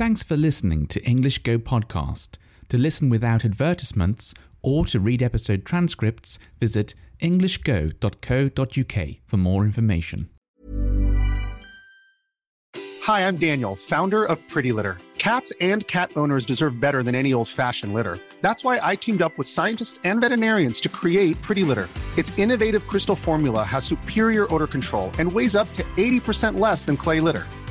Thanks for listening to English Go Podcast. To listen without advertisements or to read episode transcripts, visit englishgo.co.uk for more information. Hi, I'm Daniel, founder of Pretty Litter. Cats and cat owners deserve better than any old fashioned litter. That's why I teamed up with scientists and veterinarians to create Pretty Litter. Its innovative crystal formula has superior odor control and weighs up to 80% less than clay litter.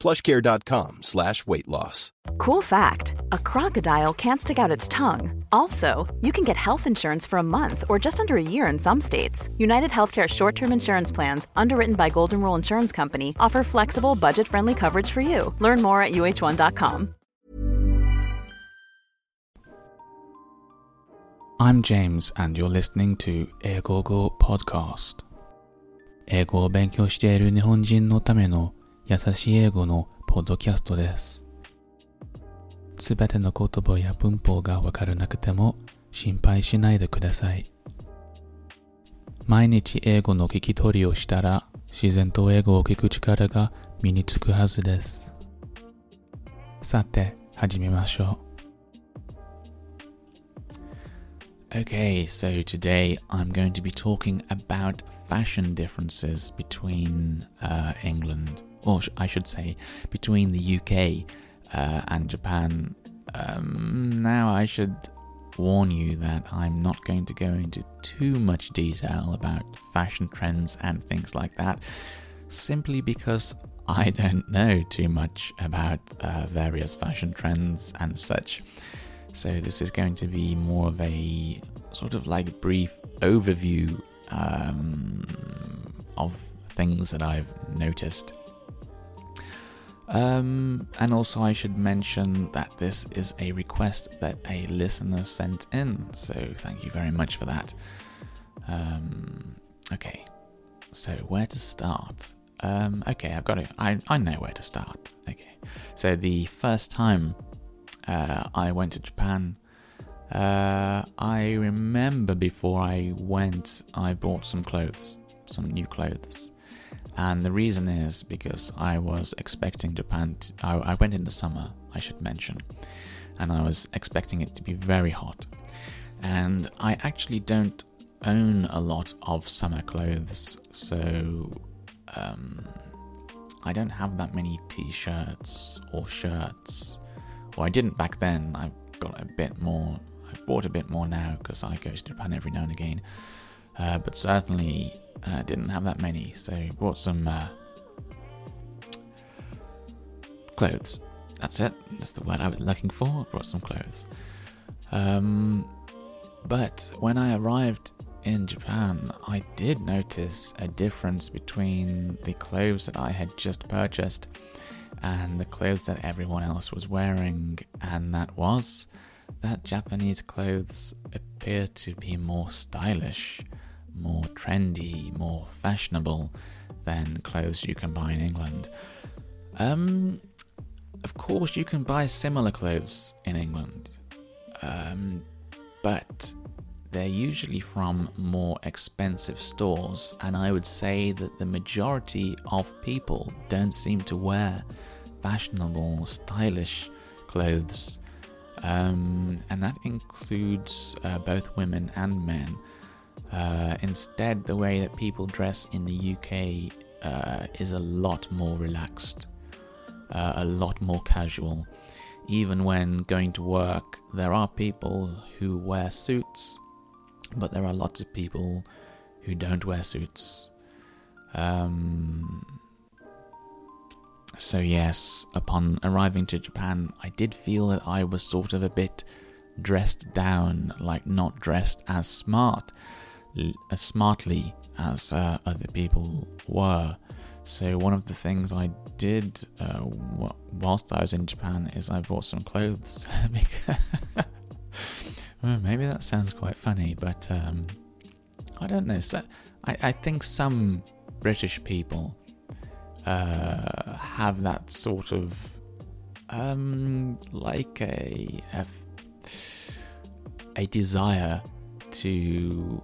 plushcare.com slash weight loss. Cool fact a crocodile can't stick out its tongue. Also, you can get health insurance for a month or just under a year in some states. United Healthcare short term insurance plans, underwritten by Golden Rule Insurance Company, offer flexible, budget friendly coverage for you. Learn more at uh1.com. I'm James, and you're listening to 英語語 Podcast. 英語を勉強している日本人のための 優しい英語のポッドキャストです。すべての言葉や文法がわからなくても心配しないでください。毎日英語の聞き取りをしたら自然と英語を聞く力が身につくはずです。さて、始めましょう。Okay, so today I'm going to be talking about fashion differences between uh, England, or I should say, between the UK uh, and Japan. Um, now, I should warn you that I'm not going to go into too much detail about fashion trends and things like that, simply because I don't know too much about uh, various fashion trends and such. So, this is going to be more of a sort of like brief overview um, of things that I've noticed. Um, and also, I should mention that this is a request that a listener sent in, so thank you very much for that. Um, okay, so where to start? Um, okay, I've got it. I, I know where to start. Okay, so the first time uh, I went to Japan, uh, I remember before I went, I bought some clothes, some new clothes. And the reason is because I was expecting Japan. To, I, I went in the summer, I should mention, and I was expecting it to be very hot. And I actually don't own a lot of summer clothes, so um, I don't have that many t shirts or shirts. Or I didn't back then. I've got a bit more. I bought a bit more now because I go to Japan every now and again. Uh, but certainly uh, didn't have that many, so bought some uh, clothes. That's it. That's the word I was looking for. Brought some clothes. Um, but when I arrived in Japan, I did notice a difference between the clothes that I had just purchased and the clothes that everyone else was wearing, and that was that Japanese clothes appear to be more stylish, more trendy, more fashionable than clothes you can buy in England. Um, of course, you can buy similar clothes in England, um, but they're usually from more expensive stores, and I would say that the majority of people don't seem to wear fashionable, stylish clothes, um, and that includes uh, both women and men. Uh, instead, the way that people dress in the UK uh, is a lot more relaxed, uh, a lot more casual. Even when going to work, there are people who wear suits, but there are lots of people who don't wear suits. Um, so, yes, upon arriving to Japan, I did feel that I was sort of a bit dressed down, like not dressed as smart, as smartly as uh, other people were. So one of the things I did uh, whilst I was in Japan is I bought some clothes. well, maybe that sounds quite funny, but um, I don't know. So I, I think some British people uh, have that sort of um, like a, a a desire to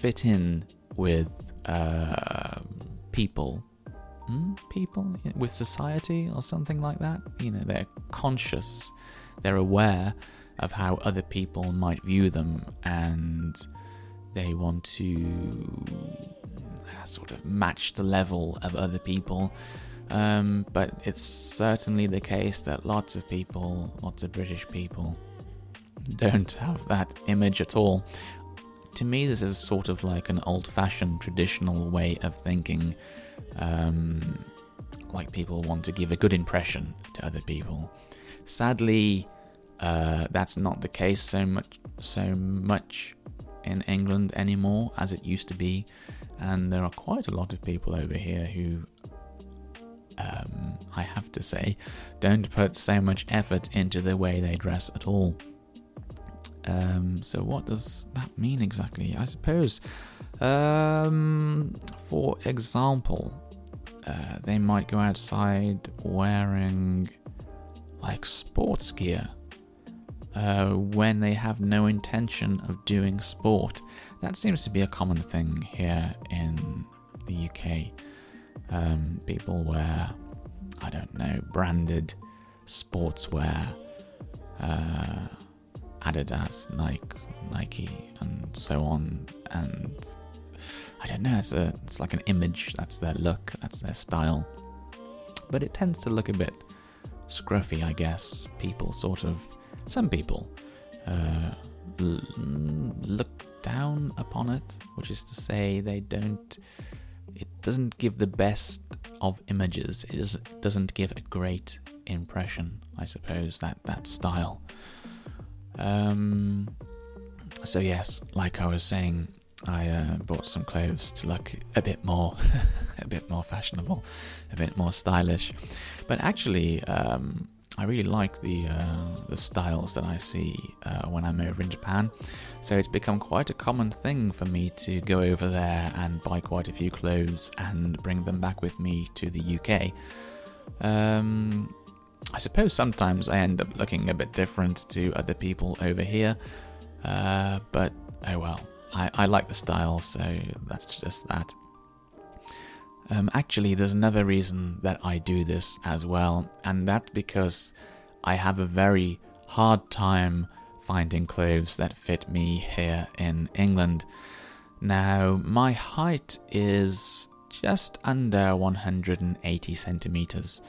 fit in with uh, people, hmm? people with society or something like that. You know, they're conscious, they're aware of how other people might view them, and they want to uh, sort of match the level of other people. Um, but it's certainly the case that lots of people, lots of British people, don't have that image at all. To me, this is sort of like an old fashioned traditional way of thinking. Um, like people want to give a good impression to other people. Sadly, uh, that's not the case so much so much in England anymore as it used to be, and there are quite a lot of people over here who, um, I have to say, don't put so much effort into the way they dress at all. Um, so what does that mean exactly? I suppose, um, for example, uh, they might go outside wearing like sports gear uh, when they have no intention of doing sport. That seems to be a common thing here in the UK. Um, people wear, I don't know, branded sportswear. Uh, Adidas, Nike, Nike, and so on. And I don't know, it's a it's like an image. That's their look. That's their style. But it tends to look a bit scruffy, I guess. People sort of, some people, uh, l- look down upon it, which is to say they don't. It doesn't give the best of images. It doesn't give a great impression, I suppose. That that style. Um, so yes, like I was saying, I uh, bought some clothes to look a bit more, a bit more fashionable, a bit more stylish. But actually, um, I really like the uh, the styles that I see uh, when I'm over in Japan. So it's become quite a common thing for me to go over there and buy quite a few clothes and bring them back with me to the UK. Um, I suppose sometimes I end up looking a bit different to other people over here, uh, but oh well. I, I like the style, so that's just that. Um, actually, there's another reason that I do this as well, and that's because I have a very hard time finding clothes that fit me here in England. Now, my height is just under 180 centimeters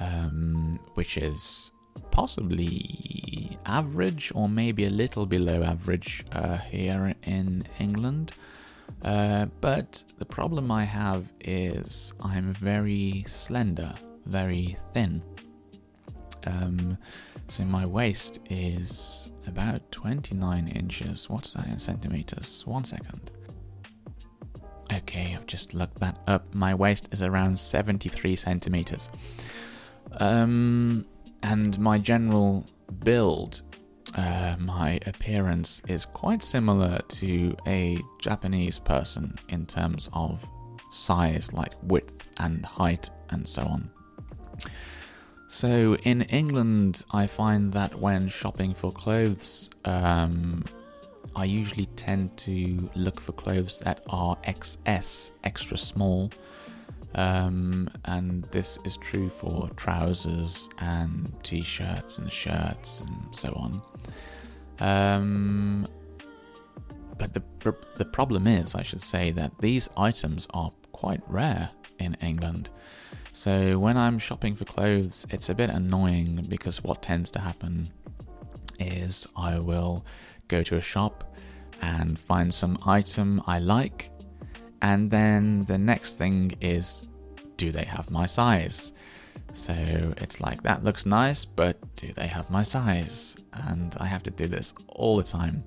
um, which is possibly average or maybe a little below average uh, here in England. Uh, but the problem I have is I'm very slender, very thin. Um, so my waist is about 29 inches. What's that in centimeters? One second. Okay, I've just looked that up. My waist is around 73 centimeters. Um, and my general build, uh, my appearance is quite similar to a Japanese person in terms of size, like width and height, and so on. So in England, I find that when shopping for clothes, um, I usually tend to look for clothes that are XS, extra small, um, and this is true for trousers and t shirts and shirts and so on. Um, but the, the problem is, I should say, that these items are quite rare in England. So when I'm shopping for clothes, it's a bit annoying because what tends to happen is I will go to a shop and find some item I like and then the next thing is, do they have my size? So it's like, that looks nice, but do they have my size? And I have to do this all the time.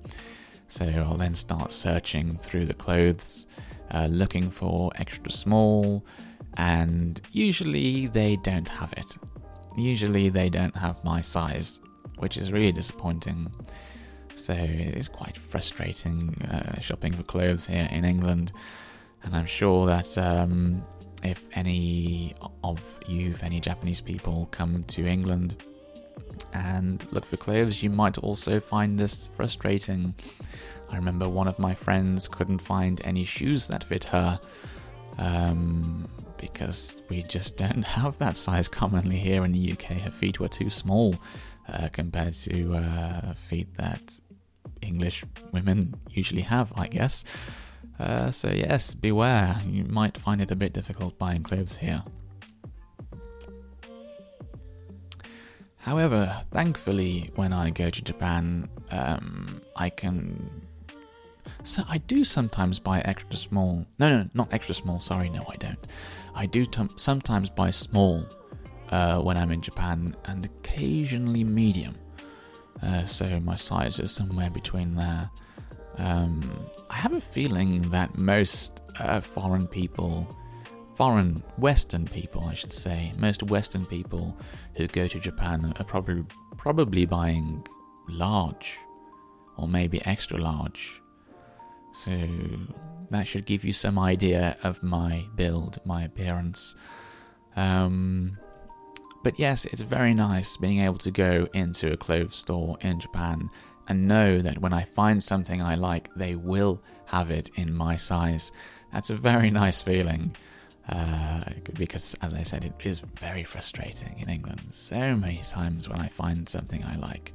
So I'll then start searching through the clothes, uh, looking for extra small, and usually they don't have it. Usually they don't have my size, which is really disappointing. So it is quite frustrating uh, shopping for clothes here in England. And I'm sure that um, if any of you, if any Japanese people come to England and look for clothes, you might also find this frustrating. I remember one of my friends couldn't find any shoes that fit her um, because we just don't have that size commonly here in the UK. Her feet were too small uh, compared to uh, feet that English women usually have, I guess. Uh, so, yes, beware. You might find it a bit difficult buying clothes here. However, thankfully, when I go to Japan, um, I can. So I do sometimes buy extra small. No, no, not extra small. Sorry, no, I don't. I do t- sometimes buy small uh, when I'm in Japan, and occasionally medium. Uh, so my size is somewhere between there. Um, I have a feeling that most uh, foreign people, foreign Western people, I should say, most Western people who go to Japan are probably probably buying large, or maybe extra large. So that should give you some idea of my build, my appearance. Um, but yes, it's very nice being able to go into a clothes store in Japan and know that when I find something I like, they will have it in my size. That's a very nice feeling. Uh, because, as I said, it is very frustrating in England. So many times when I find something I like,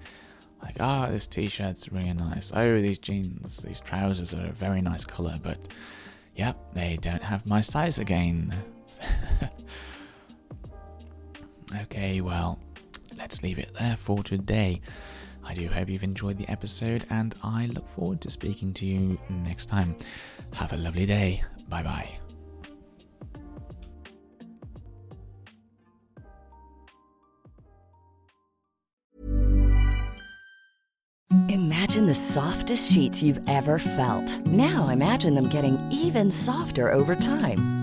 like, ah, oh, this t shirt's really nice. Oh, these jeans, these trousers are a very nice colour, but yep, they don't have my size again. okay, well, let's leave it there for today. I do hope you've enjoyed the episode, and I look forward to speaking to you next time. Have a lovely day. Bye bye. Imagine the softest sheets you've ever felt. Now imagine them getting even softer over time.